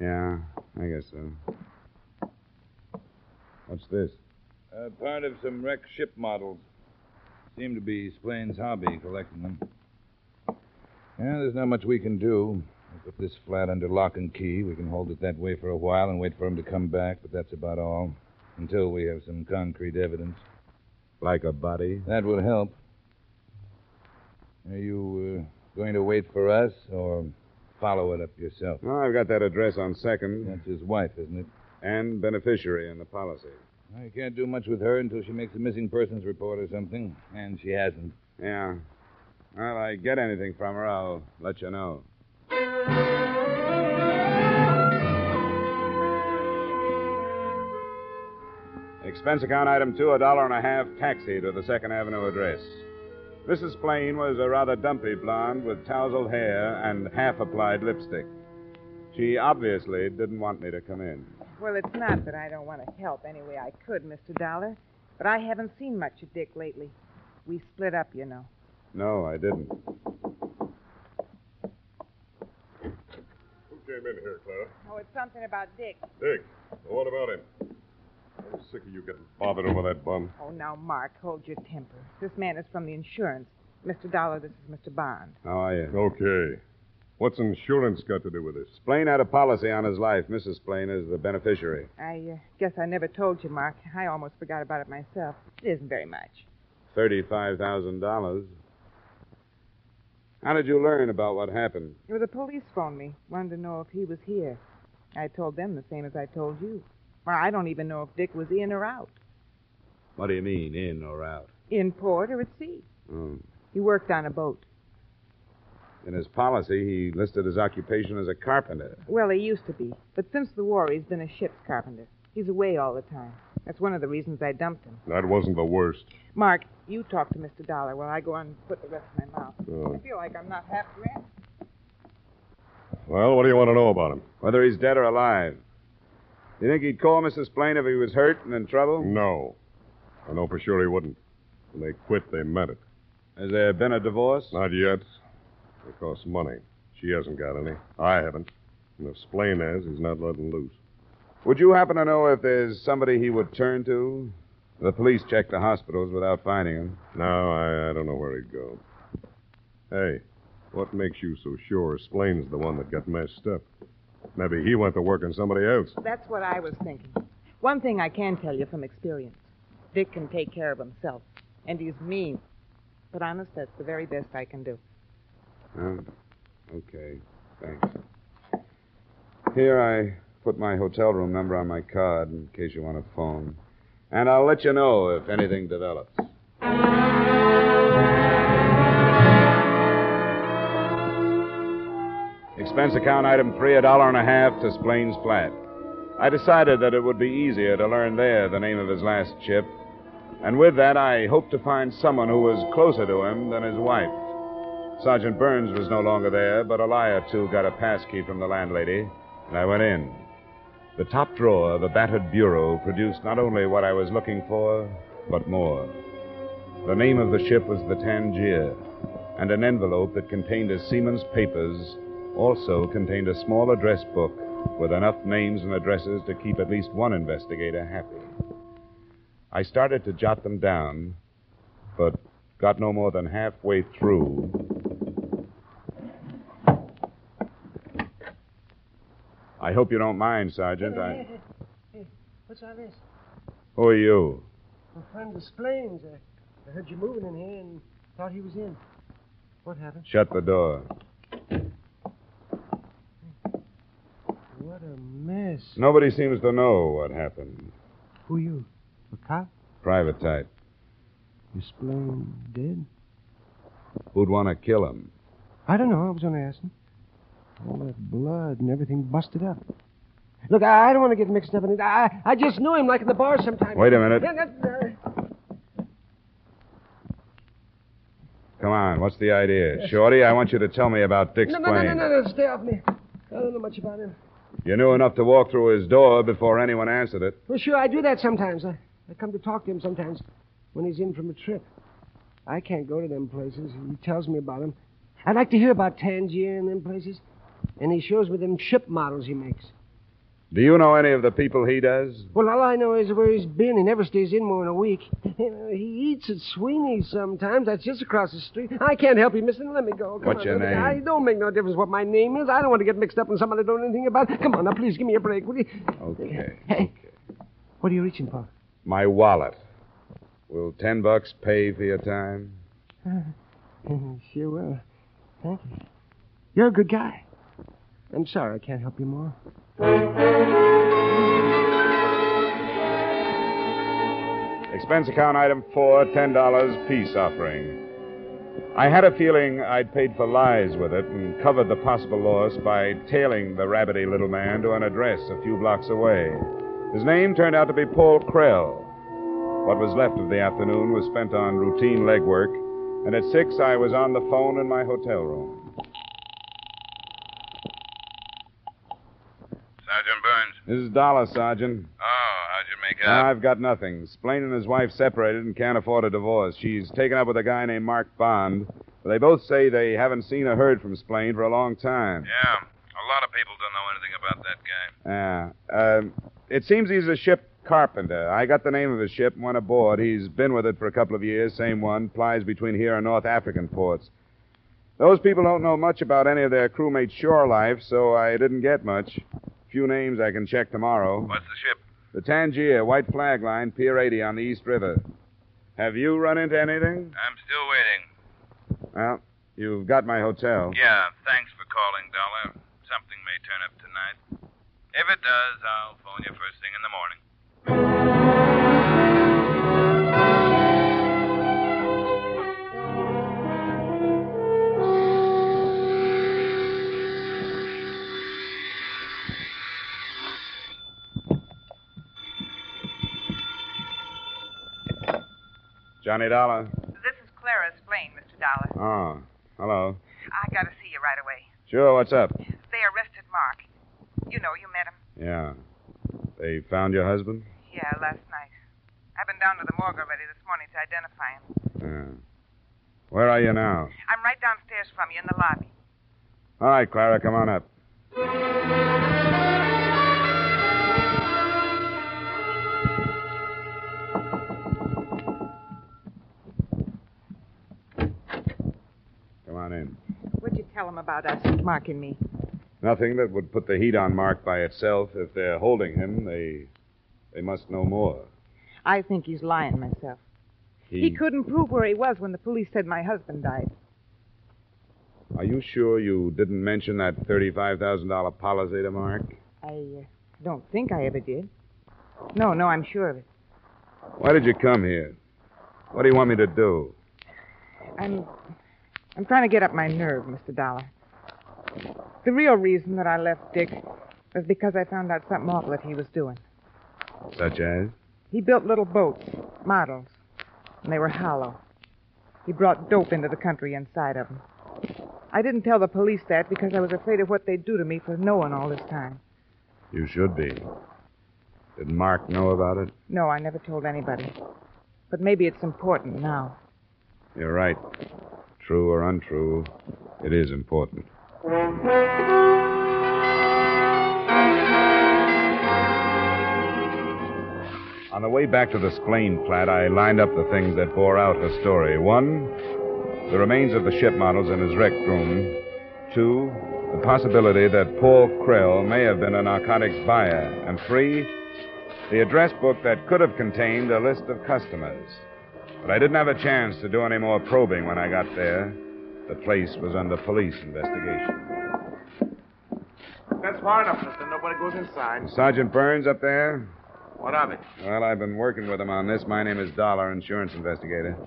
Yeah, I guess so. What's this? Uh, part of some wrecked ship models. Seem to be Splain's hobby, collecting them. Yeah, there's not much we can do. We'll put this flat under lock and key. We can hold it that way for a while and wait for him to come back, but that's about all. Until we have some concrete evidence. Like a body? That would help. Are you uh, going to wait for us or follow it up yourself? Oh, I've got that address on second. That's his wife, isn't it? And beneficiary in the policy. I can't do much with her until she makes a missing persons report or something, and she hasn't. Yeah. Well, if I get anything from her, I'll let you know. Expense account item two, a dollar and a half taxi to the Second Avenue address. Mrs. Splain was a rather dumpy blonde with tousled hair and half applied lipstick. She obviously didn't want me to come in. Well, it's not that I don't want to help any way I could, Mr. Dollar, but I haven't seen much of Dick lately. We split up, you know. No, I didn't. Who came in here, Clara? Oh, it's something about Dick. Dick. Well, what about him? I'm sick of you getting bothered over that bum. Oh, now, Mark, hold your temper. This man is from the insurance. Mr. Dollar, this is Mr. Bond. How are you? Okay. What's insurance got to do with this? Splain had a policy on his life. Mrs. Splain is the beneficiary. I uh, guess I never told you, Mark. I almost forgot about it myself. It isn't very much. $35,000. How did you learn about what happened? Well, the police phoned me, wanted to know if he was here. I told them the same as I told you. Well, I don't even know if Dick was in or out. What do you mean, in or out? In port or at sea. Oh. He worked on a boat. In his policy, he listed his occupation as a carpenter. Well, he used to be. But since the war, he's been a ship's carpenter. He's away all the time. That's one of the reasons I dumped him. That wasn't the worst. Mark, you talk to Mr. Dollar while I go on and put the rest in my mouth. Oh. I feel like I'm not half dressed. Well, what do you want to know about him? Whether he's dead or alive. You think he'd call Mrs. Splain if he was hurt and in trouble? No. I know for sure he wouldn't. When they quit, they meant it. Has there been a divorce? Not yet. It costs money. She hasn't got any. I haven't. And if Splain has, he's not letting loose. Would you happen to know if there's somebody he would turn to? The police checked the hospitals without finding him. No, I, I don't know where he'd go. Hey, what makes you so sure Splain's the one that got messed up? Maybe he went to work on somebody else. That's what I was thinking. One thing I can tell you from experience Dick can take care of himself. And he's mean. But honest, that's the very best I can do. Oh, okay. Thanks. Here, I put my hotel room number on my card in case you want to phone. And I'll let you know if anything develops. Expense account item three, a dollar and a half to Splain's flat. I decided that it would be easier to learn there the name of his last ship. And with that, I hoped to find someone who was closer to him than his wife. Sergeant Burns was no longer there, but a lie or two got a pass key from the landlady, and I went in. The top drawer of a battered bureau produced not only what I was looking for, but more. The name of the ship was the Tangier, and an envelope that contained a seaman's papers also contained a small address book with enough names and addresses to keep at least one investigator happy. I started to jot them down, but got no more than halfway through. I hope you don't mind, Sergeant. I... Hey, hey, what's all this? Who are you? My friend explains. I, I heard you moving in here and thought he was in. What happened? Shut the door. What a mess. Nobody seems to know what happened. Who you? A cop? Private type. You Splain dead? Who'd want to kill him? I don't know. I was only asking. All that blood and everything busted up. Look, I, I don't want to get mixed up in it. I, I just knew him like in the bar sometimes. Wait a minute. Yeah, that- uh, Come on, what's the idea? Shorty, I want you to tell me about Dick no, no, no, no, no, no, stay off me. I don't know much about him. You knew enough to walk through his door before anyone answered it. Well, sure, I do that sometimes. I, I come to talk to him sometimes when he's in from a trip. I can't go to them places. He tells me about them. I'd like to hear about Tangier and them places. And he shows me them ship models he makes. Do you know any of the people he does? Well, all I know is where he's been. He never stays in more than a week. he eats at Sweeney's sometimes. That's just across the street. I can't help you, mister. Let me go. Come What's on, your name? I don't make no difference what my name is. I don't want to get mixed up in something I don't know anything about. Come on, now, please give me a break, will you? Okay. Hey, what are you reaching for? My wallet. Will ten bucks pay for your time? sure will. Thank you. You're a good guy. I'm sorry I can't help you more. Expense account item four, ten dollars, peace offering. I had a feeling I'd paid for lies with it and covered the possible loss by tailing the rabbity little man to an address a few blocks away. His name turned out to be Paul Krell. What was left of the afternoon was spent on routine legwork, and at six I was on the phone in my hotel room. Sergeant Burns. This is Dollar, Sergeant. Oh, how'd you make out? I've got nothing. Splain and his wife separated and can't afford a divorce. She's taken up with a guy named Mark Bond, They both say they haven't seen or heard from Splain for a long time. Yeah, a lot of people don't know anything about that guy. Yeah. Um, it seems he's a ship carpenter. I got the name of his ship and went aboard. He's been with it for a couple of years, same one, plies between here and North African ports. Those people don't know much about any of their crewmates' shore life, so I didn't get much. Few names I can check tomorrow. What's the ship? The Tangier, white flag line, Pier 80 on the East River. Have you run into anything? I'm still waiting. Well, you've got my hotel. Yeah, thanks for calling, Dollar. Something may turn up tonight. If it does, I'll phone you first thing in the morning. Johnny Dollar. This is Clara Splain, Mr. Dollar. Oh, hello. I gotta see you right away. Sure, what's up? They arrested Mark. You know, you met him. Yeah. They found your husband? Yeah, last night. I've been down to the morgue already this morning to identify him. Yeah. Where are you now? I'm right downstairs from you in the lobby. All right, Clara, come on up. What'd you tell him about us, Mark and me? Nothing that would put the heat on Mark by itself. If they're holding him, they they must know more. I think he's lying myself. He, He couldn't prove where he was when the police said my husband died. Are you sure you didn't mention that thirty-five thousand dollar policy to Mark? I uh, don't think I ever did. No, no, I'm sure of it. Why did you come here? What do you want me to do? I'm I'm trying to get up my nerve, Mr. Dollar. The real reason that I left Dick was because I found out something awful that he was doing. Such as? He built little boats, models, and they were hollow. He brought dope into the country inside of them. I didn't tell the police that because I was afraid of what they'd do to me for knowing all this time. You should be. Did Mark know about it? No, I never told anybody. But maybe it's important now. You're right. True or untrue, it is important. On the way back to the Splain flat, I lined up the things that bore out her story. One, the remains of the ship models in his wrecked room. Two, the possibility that Paul Krell may have been a narcotics buyer. And three, the address book that could have contained a list of customers. But I didn't have a chance to do any more probing when I got there. The place was under police investigation. That's far enough, mister. Nobody goes inside. Sergeant Burns up there? What of it? Well, I've been working with him on this. My name is Dollar, insurance investigator.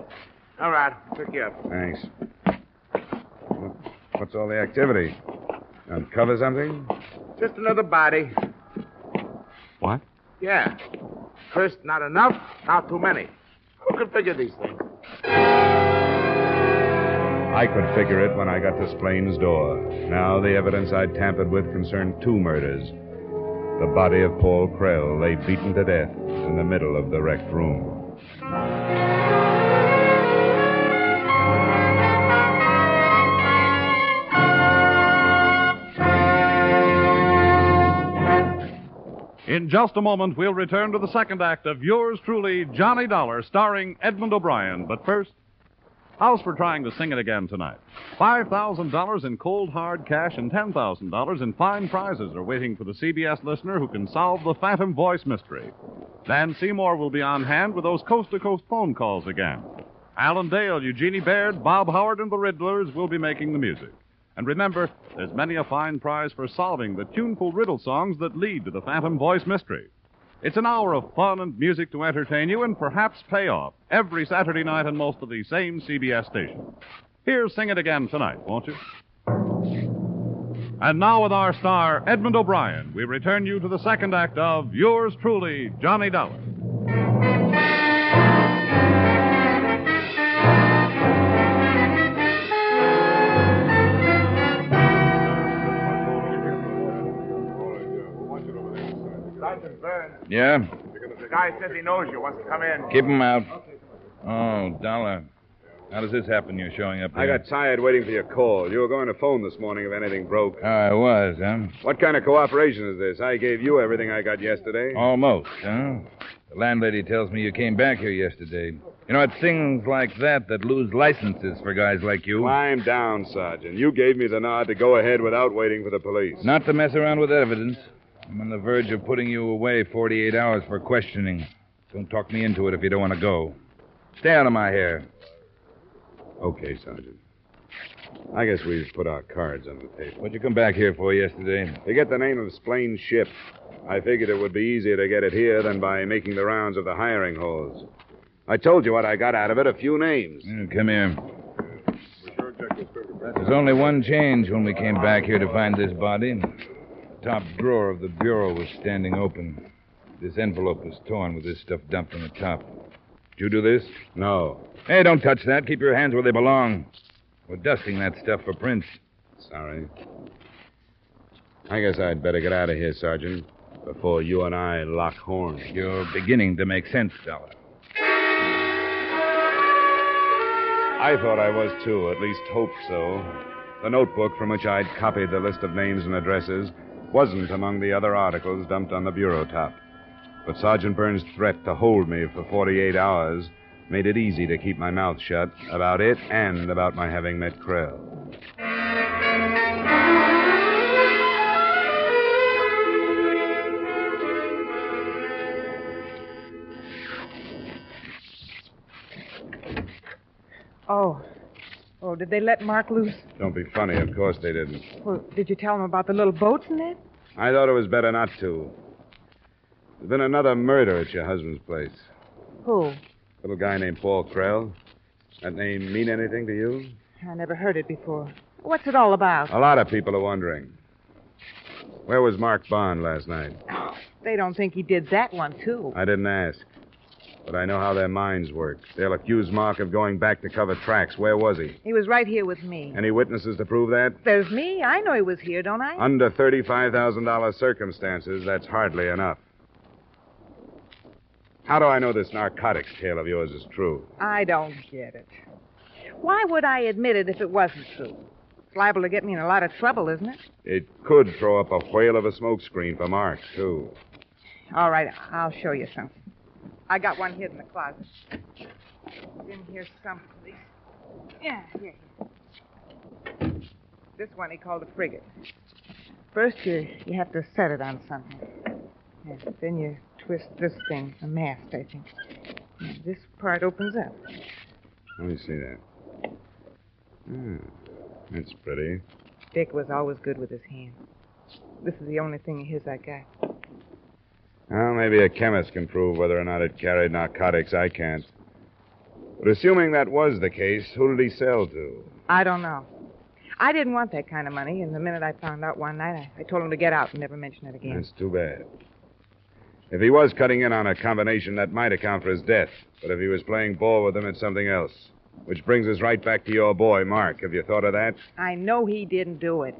All right, pick you up. Thanks. What's all the activity? Uncover something? Just another body. What? Yeah. First, not enough. Now, too many. Can figure these things? I could figure it when I got to Splain's door. Now the evidence I'd tampered with concerned two murders. The body of Paul Krell lay beaten to death in the middle of the wrecked room. In just a moment, we'll return to the second act of yours truly, Johnny Dollar, starring Edmond O'Brien. But first, how's for trying to sing it again tonight? $5,000 in cold hard cash and $10,000 in fine prizes are waiting for the CBS listener who can solve the Phantom Voice mystery. Dan Seymour will be on hand with those coast to coast phone calls again. Alan Dale, Eugenie Baird, Bob Howard, and the Riddlers will be making the music. And remember, there's many a fine prize for solving the tuneful riddle songs that lead to the Phantom Voice mystery. It's an hour of fun and music to entertain you and perhaps pay off every Saturday night on most of the same CBS stations. Here's Sing It Again tonight, won't you? And now, with our star, Edmond O'Brien, we return you to the second act of Yours Truly, Johnny Dollar. Yeah? The guy says he knows you. Wants to come in. Keep him out. Oh, Dollar. How does this happen? You're showing up here. I got tired waiting for your call. You were going to phone this morning if anything broke. Oh, I was, huh? What kind of cooperation is this? I gave you everything I got yesterday. Almost, huh? The landlady tells me you came back here yesterday. You know, it's things like that that lose licenses for guys like you. Climb down, Sergeant. You gave me the nod to go ahead without waiting for the police. Not to mess around with evidence. I'm on the verge of putting you away 48 hours for questioning. Don't talk me into it if you don't want to go. Stay out of my hair. Okay, Sergeant. I guess we've put our cards on the table. What'd you come back here for yesterday? To get the name of Splain's ship. I figured it would be easier to get it here than by making the rounds of the hiring halls. I told you what I got out of it a few names. Mm, come here. There's only one change when we came back here to find this body. The top drawer of the bureau was standing open. This envelope was torn with this stuff dumped on the top. Did you do this? No. Hey, don't touch that. Keep your hands where they belong. We're dusting that stuff for prints. Sorry. I guess I'd better get out of here, Sergeant, before you and I lock horns. You're beginning to make sense, fella. I thought I was, too, at least hoped so. The notebook from which I'd copied the list of names and addresses wasn't among the other articles dumped on the bureau top. But Sergeant Burns' threat to hold me for 48 hours made it easy to keep my mouth shut about it and about my having met Krell. Oh. Oh, did they let Mark loose? Don't be funny. Of course they didn't. Well, did you tell him about the little boats and that? I thought it was better not to. There's been another murder at your husband's place. Who? A little guy named Paul Krell. That name mean anything to you? I never heard it before. What's it all about? A lot of people are wondering. Where was Mark Bond last night? Oh, They don't think he did that one, too. I didn't ask. But I know how their minds work. They'll accuse Mark of going back to cover tracks. Where was he? He was right here with me. Any witnesses to prove that? There's me. I know he was here, don't I? Under $35,000 circumstances, that's hardly enough. How do I know this narcotics tale of yours is true? I don't get it. Why would I admit it if it wasn't true? It's liable to get me in a lot of trouble, isn't it? It could throw up a whale of a smokescreen for Mark, too. All right, I'll show you something. I got one hid in the closet. It's in here someplace. Yeah, here. This one he called a frigate. First, you you have to set it on something. Yeah, then you twist this thing, a mast, I think. Yeah, this part opens up. Let me see that. Hmm. That's pretty. Dick was always good with his hands. This is the only thing of his I got. Well, maybe a chemist can prove whether or not it carried narcotics. I can't. But assuming that was the case, who did he sell to? I don't know. I didn't want that kind of money, and the minute I found out one night, I, I told him to get out and never mention it again. That's too bad. If he was cutting in on a combination, that might account for his death. But if he was playing ball with them, it's something else. Which brings us right back to your boy, Mark. Have you thought of that? I know he didn't do it.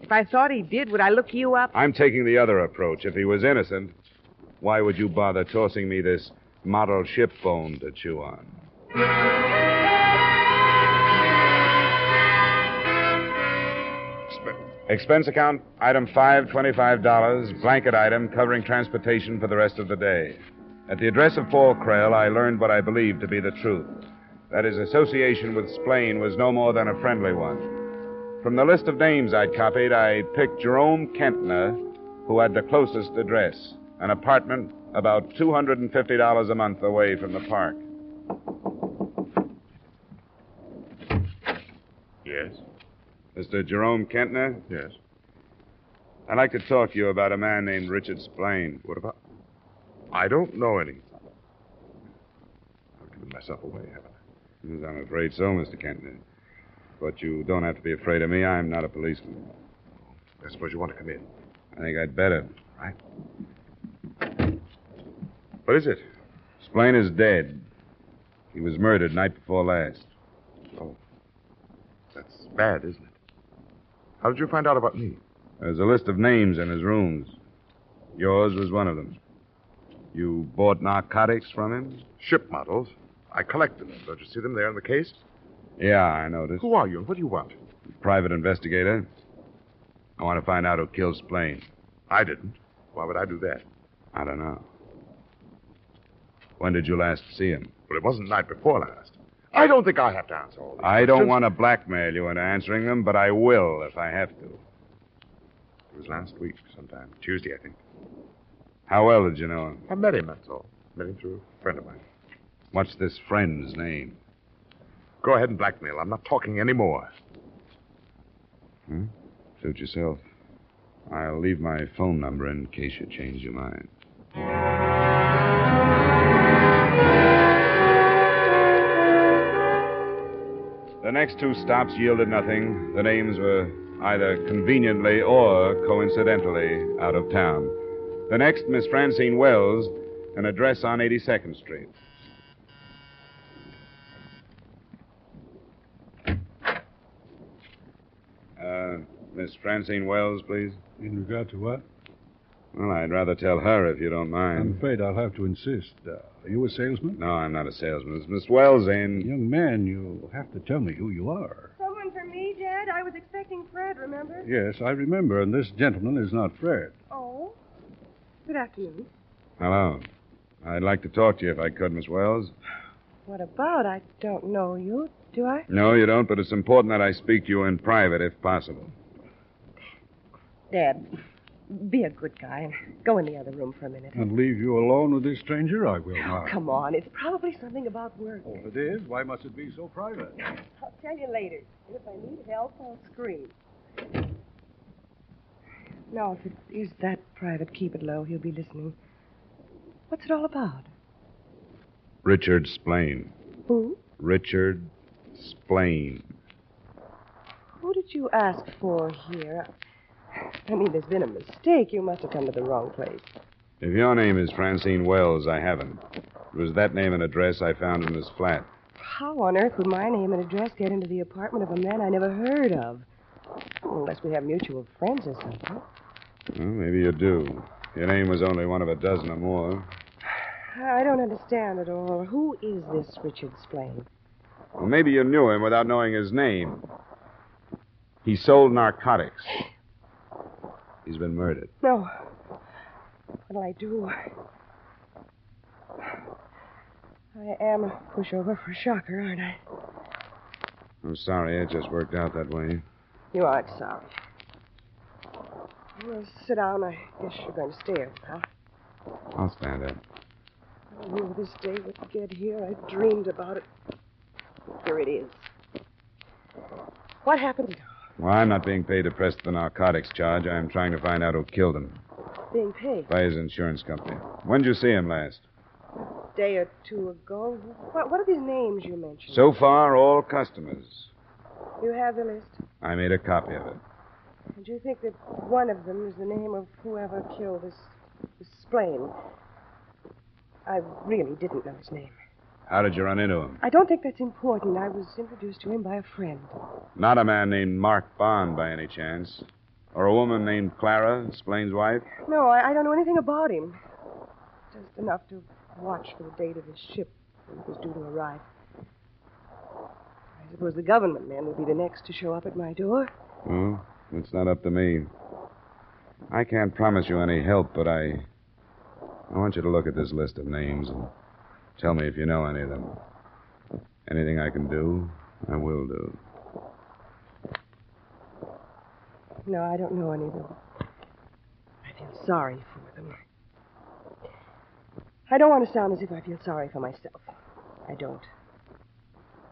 If I thought he did, would I look you up? I'm taking the other approach. If he was innocent, why would you bother tossing me this model ship bone to chew on? Expense account, item five, $25, blanket item covering transportation for the rest of the day. At the address of Paul Krell, I learned what I believed to be the truth that his association with Splain was no more than a friendly one. From the list of names I'd copied, I picked Jerome Kentner, who had the closest address an apartment about $250 a month away from the park. Yes? Mr. Jerome Kentner? Yes. I'd like to talk to you about a man named Richard Splain. What about? I don't know anything. I've given myself away, haven't Yes, I'm afraid so, Mr. Kentner. But you don't have to be afraid of me. I'm not a policeman. I? I suppose you want to come in. I think I'd better. Right. What is it? Splain is dead. He was murdered night before last. Oh. That's bad, isn't it? How did you find out about me? There's a list of names in his rooms. Yours was one of them. You bought narcotics from him? Ship models. I collected them. Don't you see them there in the case? Yeah, I noticed. Who are you and what do you want? Private investigator. I want to find out who killed Splain. I didn't. Why would I do that? I don't know. When did you last see him? Well, it wasn't night before last. I don't think I have to answer all these I don't questions. want to blackmail you into answering them, but I will if I have to. It was last week, sometime. Tuesday, I think. How well did you know him? I met him, that's all. Met him through a friend of mine. What's this friend's name? Go ahead and blackmail. I'm not talking anymore. Hmm? Suit yourself. I'll leave my phone number in case you change your mind. The next two stops yielded nothing. The names were either conveniently or coincidentally out of town. The next, Miss Francine Wells, an address on 82nd Street. Uh, Miss Francine Wells, please. In regard to what? Well, I'd rather tell her if you don't mind. I'm afraid I'll have to insist. Uh, are you a salesman? No, I'm not a salesman. It's Miss Wells in. Young man, you'll have to tell me who you are. Someone for me, Jed? I was expecting Fred, remember? Yes, I remember, and this gentleman is not Fred. Oh. Good afternoon. Hello. I'd like to talk to you if I could, Miss Wells. What about? I don't know you, do I? No, you don't, but it's important that I speak to you in private if possible. Dad, be a good guy and go in the other room for a minute. And leave you alone with this stranger? I will Oh, not. come on. It's probably something about work. Oh, if it is, why must it be so private? I'll tell you later. And if I need help, I'll scream. No, if it is that private, keep it low. He'll be listening. What's it all about? Richard Splain. Who? Richard Splain. Who did you ask for here? I mean, there's been a mistake. You must have come to the wrong place. If your name is Francine Wells, I haven't. It was that name and address I found in this flat. How on earth would my name and address get into the apartment of a man I never heard of? Unless we have mutual friends or something. Well, maybe you do. Your name was only one of a dozen or more. I don't understand at all. Who is this Richard Splain? Well, maybe you knew him without knowing his name. He sold narcotics. He's been murdered. No. What'll I do? I am a pushover for shocker, aren't I? I'm sorry, it just worked out that way. You aren't sorry. Well, sit down. I guess you're going to stay now. I'll stand up. I knew this day would get here. I dreamed about it. Here it is. What happened? Well, I'm not being paid to press the narcotics charge. I'm trying to find out who killed him Being paid. by his insurance company. When did you see him last? A day or two ago. What, what are these names you mentioned? So far, all customers. You have the list. I made a copy of it. And you think that one of them is the name of whoever killed this, this Splain? I really didn't know his name. How did you run into him? I don't think that's important. I was introduced to him by a friend. Not a man named Mark Bond, by any chance. Or a woman named Clara, Splain's wife? No, I, I don't know anything about him. Just enough to watch for the date of his ship when it was due to arrive. I suppose the government man will be the next to show up at my door. Well, it's not up to me. I can't promise you any help, but I. I want you to look at this list of names and tell me if you know any of them. Anything I can do, I will do. No, I don't know any of them. I feel sorry for them. I don't want to sound as if I feel sorry for myself. I don't.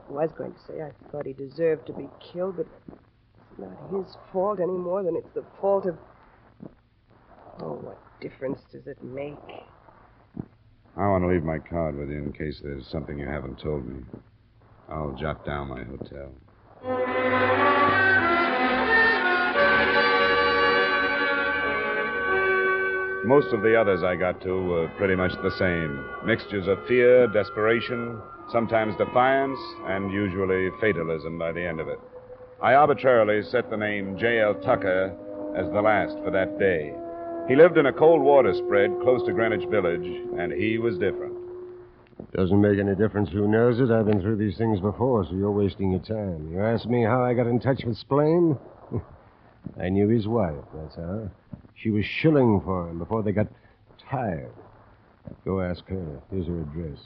I was going to say I thought he deserved to be killed, but it's not his fault any more than it's the fault of. Oh, what difference does it make? I want to leave my card with you in case there's something you haven't told me. I'll jot down my hotel. Most of the others I got to were pretty much the same mixtures of fear, desperation, sometimes defiance, and usually fatalism by the end of it. I arbitrarily set the name J.L. Tucker as the last for that day. He lived in a cold water spread close to Greenwich Village, and he was different. Doesn't make any difference who knows it. I've been through these things before, so you're wasting your time. You ask me how I got in touch with Splain? I knew his wife, that's how. She was shilling for him before they got tired. Go ask her. Here's her address.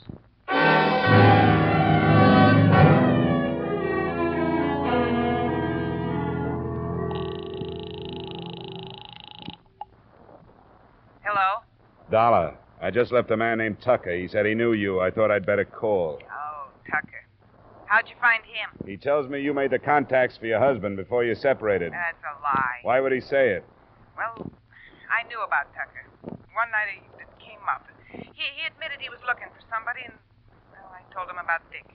Dollar. I just left a man named Tucker. He said he knew you. I thought I'd better call. Oh, Tucker. How'd you find him? He tells me you made the contacts for your husband before you separated. That's a lie. Why would he say it? Well, I knew about Tucker. One night it came up. He, he admitted he was looking for somebody, and well, I told him about Dick.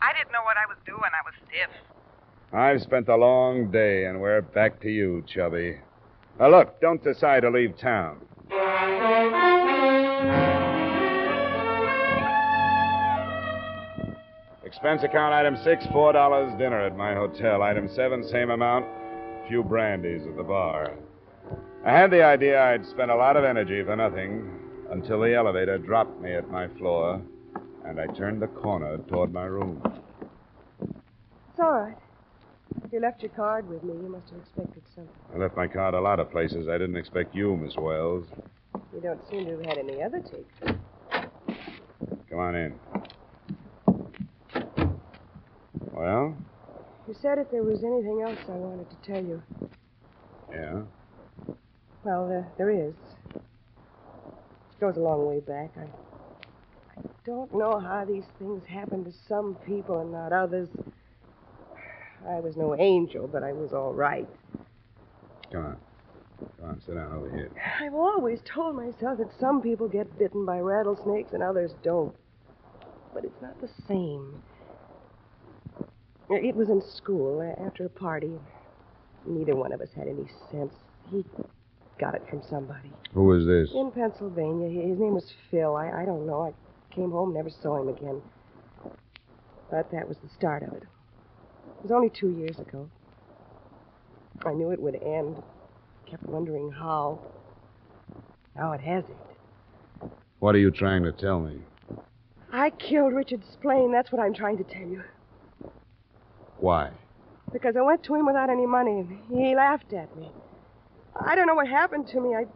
I didn't know what I was doing. I was stiff. I've spent a long day, and we're back to you, Chubby. Now, look, don't decide to leave town. Expense account item six, four dollars dinner at my hotel. Item seven, same amount, few brandies at the bar. I had the idea I'd spend a lot of energy for nothing until the elevator dropped me at my floor, and I turned the corner toward my room. It's all right. You left your card with me. You must have expected something. I left my card a lot of places. I didn't expect you, Miss Wells. You don't seem to have had any other takes. Come on in. Well, You said if there was anything else I wanted to tell you. yeah. Well, there, there is. It goes a long way back. I, I don't know how these things happen to some people and not others. I was no angel, but I was all right. Come on. Come on, sit down over here. I've always told myself that some people get bitten by rattlesnakes and others don't. But it's not the same. It was in school after a party. Neither one of us had any sense. He got it from somebody. Who was this? In Pennsylvania. His name was Phil. I, I don't know. I came home, never saw him again. But that was the start of it. It was only two years ago. I knew it would end. Kept wondering how. Now it hasn't. What are you trying to tell me? I killed Richard Splain. That's what I'm trying to tell you. Why? Because I went to him without any money, and he laughed at me. I don't know what happened to me. I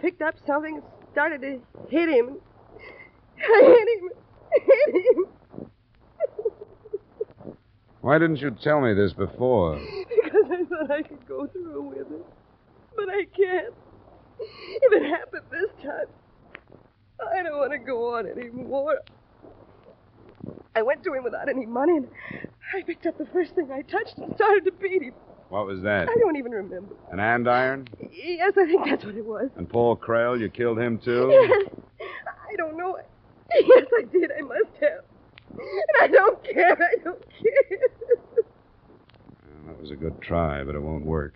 picked up something and started to hit him. I hit him. Hit him. Why didn't you tell me this before? Because I thought I could go through with it. But I can't. If it happened this time, I don't want to go on anymore. I went to him without any money, and I picked up the first thing I touched and started to beat him. What was that? I don't even remember. An andiron? Yes, I think that's what it was. And Paul Krell, you killed him too? Yes. I don't know. Yes, I did. I must have. And I don't care. I don't care. Well, that was a good try, but it won't work.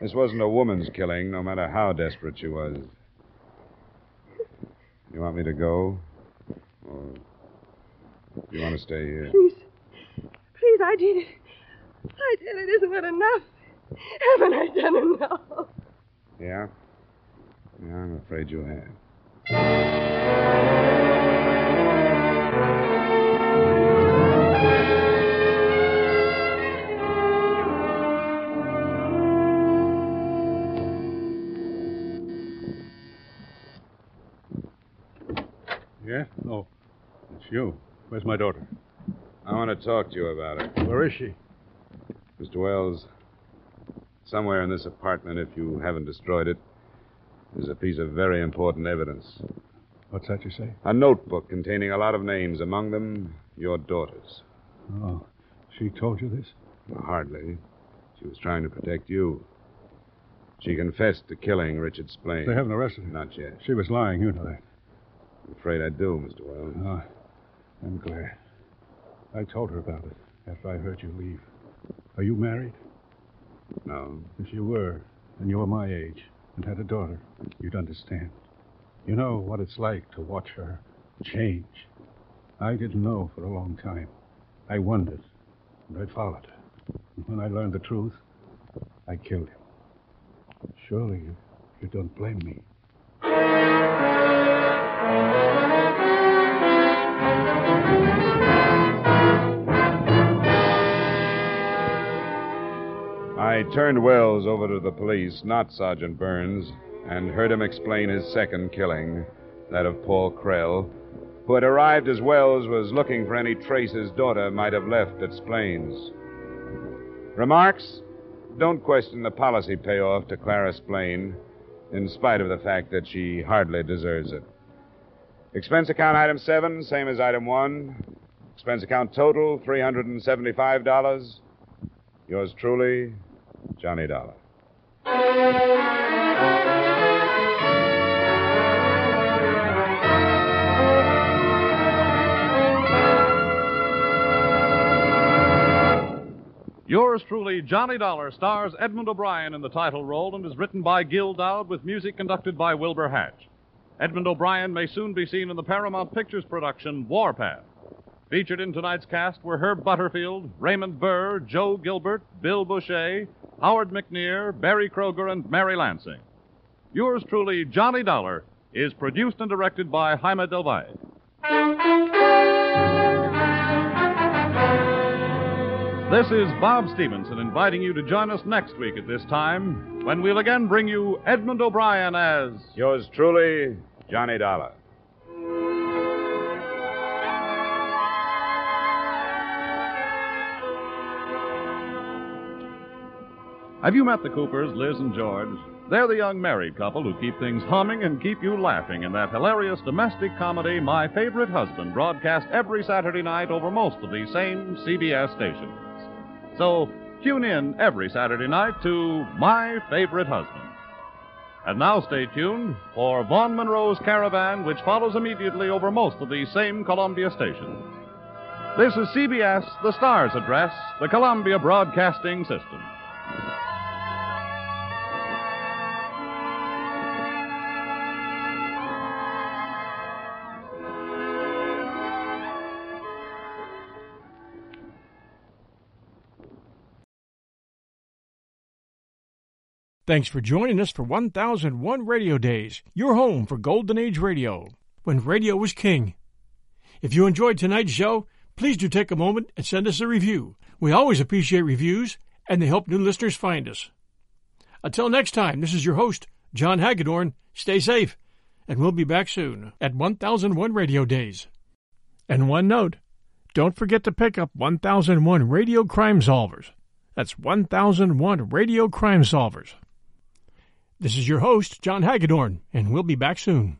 This wasn't a woman's killing, no matter how desperate she was. You want me to go? Or you want to stay here? Please. Please, I did it. I did it. Isn't it enough? Haven't I done enough? Yeah? Yeah, I'm afraid you have. You. Where's my daughter? I want to talk to you about her. Where is she? Mr. Wells, somewhere in this apartment, if you haven't destroyed it, is a piece of very important evidence. What's that you say? A notebook containing a lot of names, among them your daughter's. Oh, she told you this? Hardly. She was trying to protect you. She confessed to killing Richard Splain. They haven't arrested her. Not yet. She was lying, you know that. I'm afraid I do, Mr. Wells. Oh, I'm glad. I told her about it after I heard you leave. Are you married? No. If you were, and you were my age, and had a daughter, you'd understand. You know what it's like to watch her change. I didn't know for a long time. I wondered, and I followed her. And when I learned the truth, I killed him. Surely you, you don't blame me. I turned Wells over to the police, not Sergeant Burns, and heard him explain his second killing, that of Paul Krell, who had arrived as Wells was looking for any trace his daughter might have left at Splains. Remarks? Don't question the policy payoff to Clara Splain, in spite of the fact that she hardly deserves it. Expense account item seven, same as item one. Expense account total, $375. Yours truly, Johnny Dollar. Yours truly, Johnny Dollar, stars Edmond O'Brien in the title role and is written by Gil Doud with music conducted by Wilbur Hatch. Edmond O'Brien may soon be seen in the Paramount Pictures production Warpath. Featured in tonight's cast were Herb Butterfield, Raymond Burr, Joe Gilbert, Bill Bouchey, Howard McNear, Berry Kroeger, and Mary Lansing. Yours truly, Johnny Dollar, is produced and directed by Jaime Del Valle. This is Bob Stevenson inviting you to join us next week at this time when we'll again bring you Edmond O'Brien as. Yours truly, Johnny Dollar. Have you met the Coopers, Liz and George? They're the young married couple who keep things humming and keep you laughing in that hilarious domestic comedy, My Favorite Husband, broadcast every Saturday night over most of these same CBS stations. So tune in every Saturday night to My Favorite Husband. And now stay tuned for Vaughn Monroe's Caravan, which follows immediately over most of these same Columbia stations. This is CBS, the Stars Address, the Columbia Broadcasting System. Thanks for joining us for 1001 Radio Days, your home for Golden Age radio, when radio was king. If you enjoyed tonight's show, please do take a moment and send us a review. We always appreciate reviews, and they help new listeners find us. Until next time, this is your host, John Hagedorn. Stay safe, and we'll be back soon at 1001 Radio Days. And one note don't forget to pick up 1001 Radio Crime Solvers. That's 1001 Radio Crime Solvers. This is your host, John Hagedorn, and we'll be back soon.